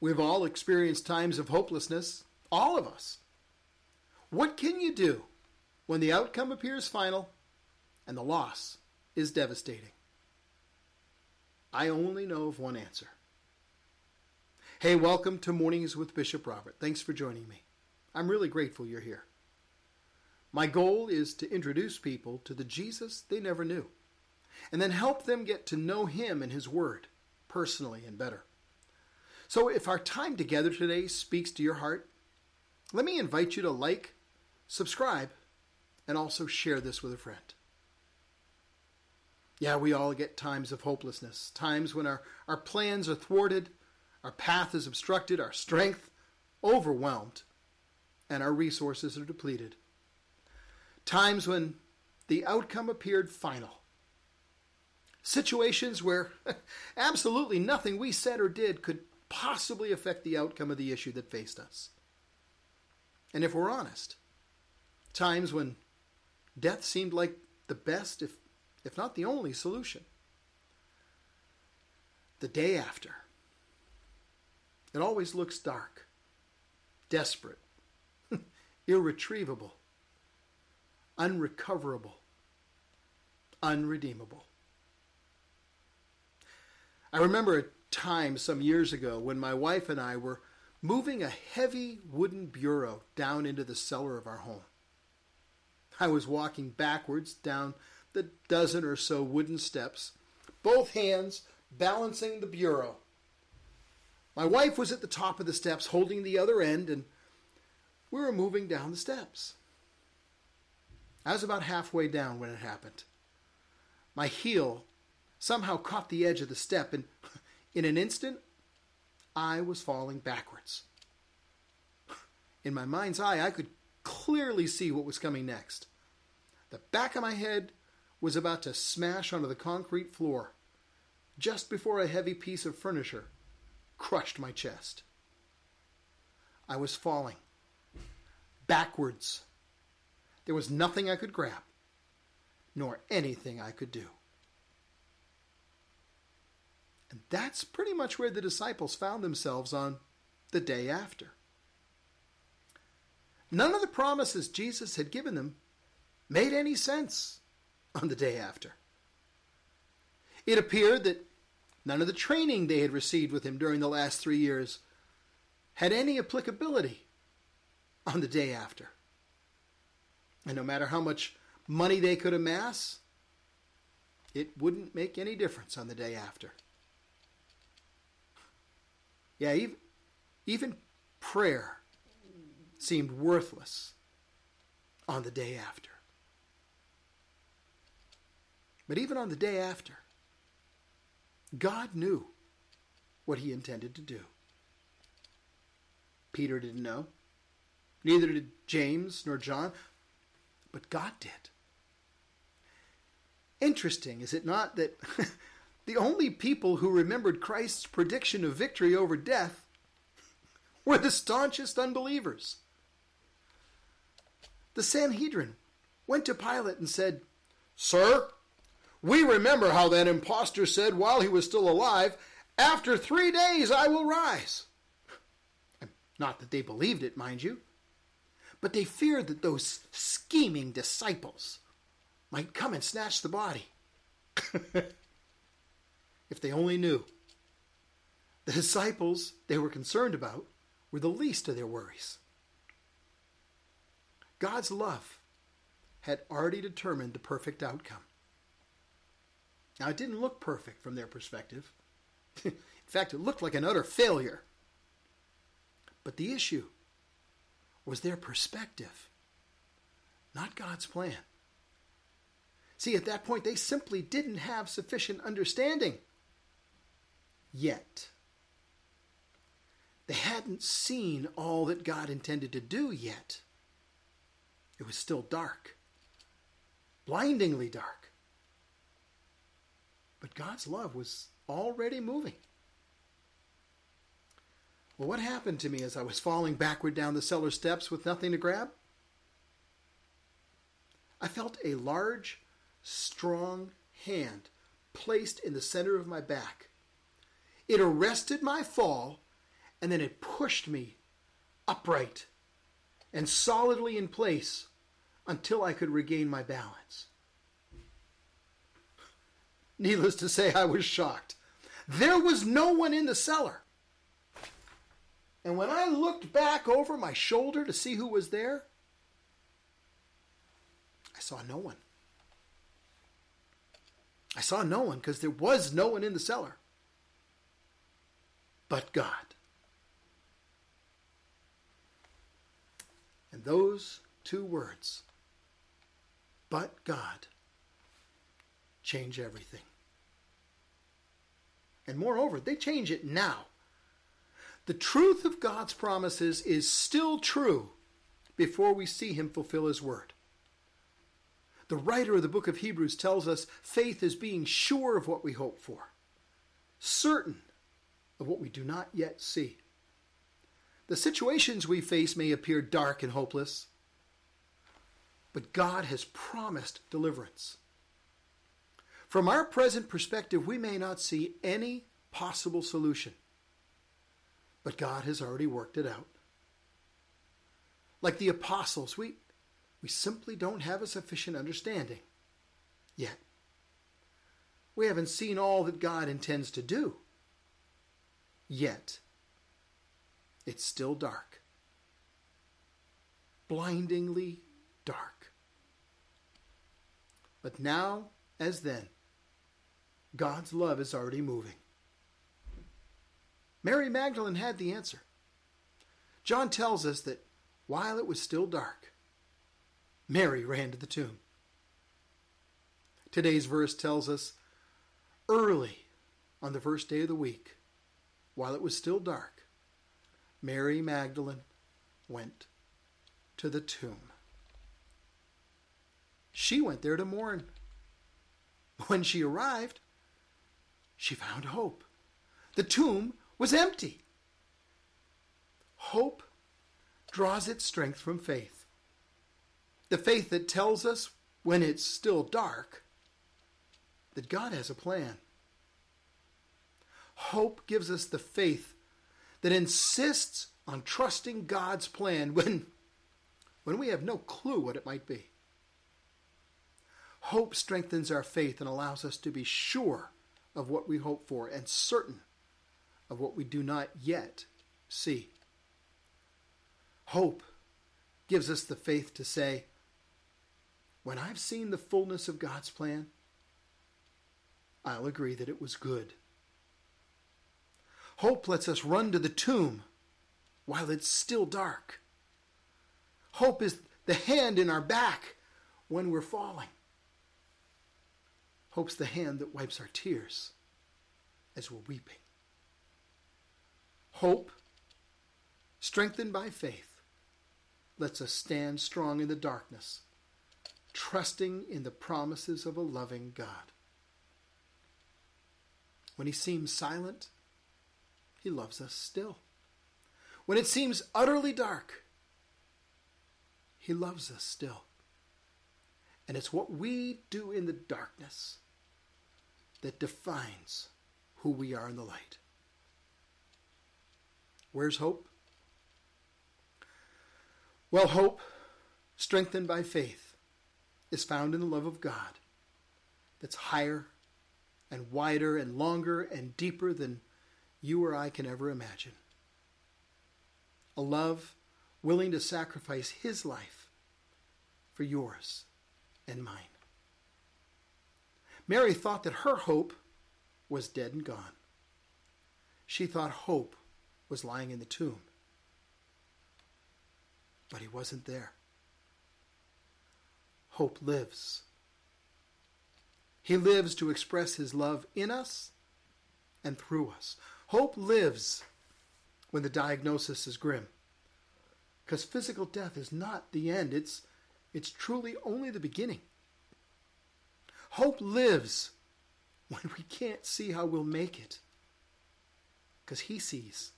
We've all experienced times of hopelessness, all of us. What can you do when the outcome appears final and the loss is devastating? I only know of one answer. Hey, welcome to Mornings with Bishop Robert. Thanks for joining me. I'm really grateful you're here. My goal is to introduce people to the Jesus they never knew, and then help them get to know Him and His Word personally and better. So, if our time together today speaks to your heart, let me invite you to like, subscribe, and also share this with a friend. Yeah, we all get times of hopelessness, times when our, our plans are thwarted, our path is obstructed, our strength overwhelmed, and our resources are depleted. Times when the outcome appeared final. Situations where absolutely nothing we said or did could possibly affect the outcome of the issue that faced us. And if we're honest, times when death seemed like the best, if, if not the only solution. The day after, it always looks dark, desperate, irretrievable, unrecoverable, unredeemable. I remember time some years ago when my wife and I were moving a heavy wooden bureau down into the cellar of our home. I was walking backwards down the dozen or so wooden steps, both hands balancing the bureau. My wife was at the top of the steps holding the other end, and we were moving down the steps. I was about halfway down when it happened. My heel somehow caught the edge of the step, and in an instant, I was falling backwards. In my mind's eye, I could clearly see what was coming next. The back of my head was about to smash onto the concrete floor just before a heavy piece of furniture crushed my chest. I was falling backwards. There was nothing I could grab, nor anything I could do. And that's pretty much where the disciples found themselves on the day after. None of the promises Jesus had given them made any sense on the day after. It appeared that none of the training they had received with him during the last three years had any applicability on the day after. And no matter how much money they could amass, it wouldn't make any difference on the day after. Yeah, even, even prayer seemed worthless on the day after. But even on the day after, God knew what he intended to do. Peter didn't know. Neither did James nor John, but God did. Interesting, is it not, that The only people who remembered Christ's prediction of victory over death were the staunchest unbelievers. The Sanhedrin went to Pilate and said, Sir, we remember how that impostor said while he was still alive, After three days I will rise. Not that they believed it, mind you, but they feared that those scheming disciples might come and snatch the body. If they only knew. The disciples they were concerned about were the least of their worries. God's love had already determined the perfect outcome. Now, it didn't look perfect from their perspective. In fact, it looked like an utter failure. But the issue was their perspective, not God's plan. See, at that point, they simply didn't have sufficient understanding yet. They hadn't seen all that God intended to do yet. It was still dark, blindingly dark. But God's love was already moving. Well, what happened to me as I was falling backward down the cellar steps with nothing to grab? I felt a large, strong hand placed in the center of my back. It arrested my fall and then it pushed me upright and solidly in place until I could regain my balance. Needless to say, I was shocked. There was no one in the cellar. And when I looked back over my shoulder to see who was there, I saw no one. I saw no one because there was no one in the cellar but God. And those two words, but God, change everything. And moreover, they change it now. The truth of God's promises is still true before we see Him fulfill His word. The writer of the book of Hebrews tells us faith is being sure of what we hope for, certain of what we do not yet see. The situations we face may appear dark and hopeless, but God has promised deliverance. From our present perspective, we may not see any possible solution, but God has already worked it out. Like the apostles, we, we simply don't have a sufficient understanding yet. We haven't seen all that God intends to do yet. It's still dark. Blindingly dark. But now, as then, God's love is already moving. Mary Magdalene had the answer. John tells us that while it was still dark, Mary ran to the tomb. Today's verse tells us early on the first day of the week, while it was still dark, Mary Magdalene went to the tomb. She went there to mourn. When she arrived, she found hope. The tomb was empty. Hope draws its strength from faith. The faith that tells us when it's still dark that God has a plan. Hope gives us the faith that insists on trusting God's plan when, when we have no clue what it might be. Hope strengthens our faith and allows us to be sure of what we hope for and certain of what we do not yet see. Hope gives us the faith to say, when I've seen the fullness of God's plan, I'll agree that it was good. Hope lets us run to the tomb while it's still dark. Hope is the hand in our back when we're falling. Hope's the hand that wipes our tears as we're weeping. Hope, strengthened by faith, lets us stand strong in the darkness, trusting in the promises of a loving God. When he seems silent, he loves us still. When it seems utterly dark, He loves us still. And it's what we do in the darkness that defines who we are in the light. Where's hope? Well, hope, strengthened by faith, is found in the love of God that's higher and wider and longer and deeper than you or I can ever imagine. A love willing to sacrifice his life for yours and mine. Mary thought that her hope was dead and gone. She thought hope was lying in the tomb. But he wasn't there. Hope lives. He lives to express his love in us and through us. Hope lives when the diagnosis is grim. Because physical death is not the end, it's, it's truly only the beginning. Hope lives when we can't see how we'll make it. Because He sees,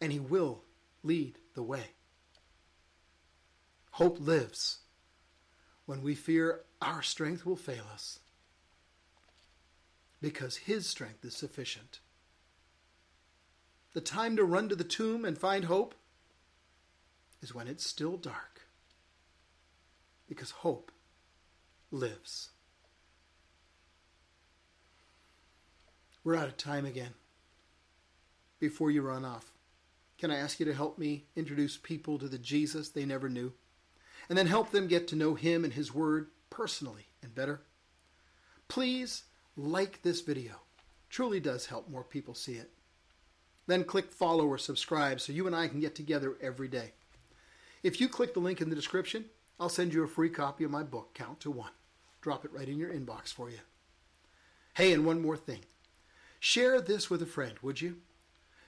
and He will lead the way. Hope lives when we fear our strength will fail us because His strength is sufficient. The time to run to the tomb and find hope is when it's still dark because hope lives. We're out of time again. Before you run off, can I ask you to help me introduce people to the Jesus they never knew? And then help them get to know Him and His Word personally and better? Please like this video. Truly does help more people see it. Then click follow or subscribe so you and I can get together every day. If you click the link in the description, I'll send you a free copy of my book, Count to One. Drop it right in your inbox for you. Hey, and one more thing. Share this with a friend, would you?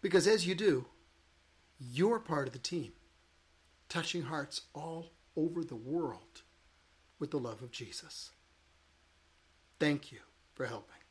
Because as you do, you're part of the team, touching hearts all over the world with the love of Jesus. Thank you for helping.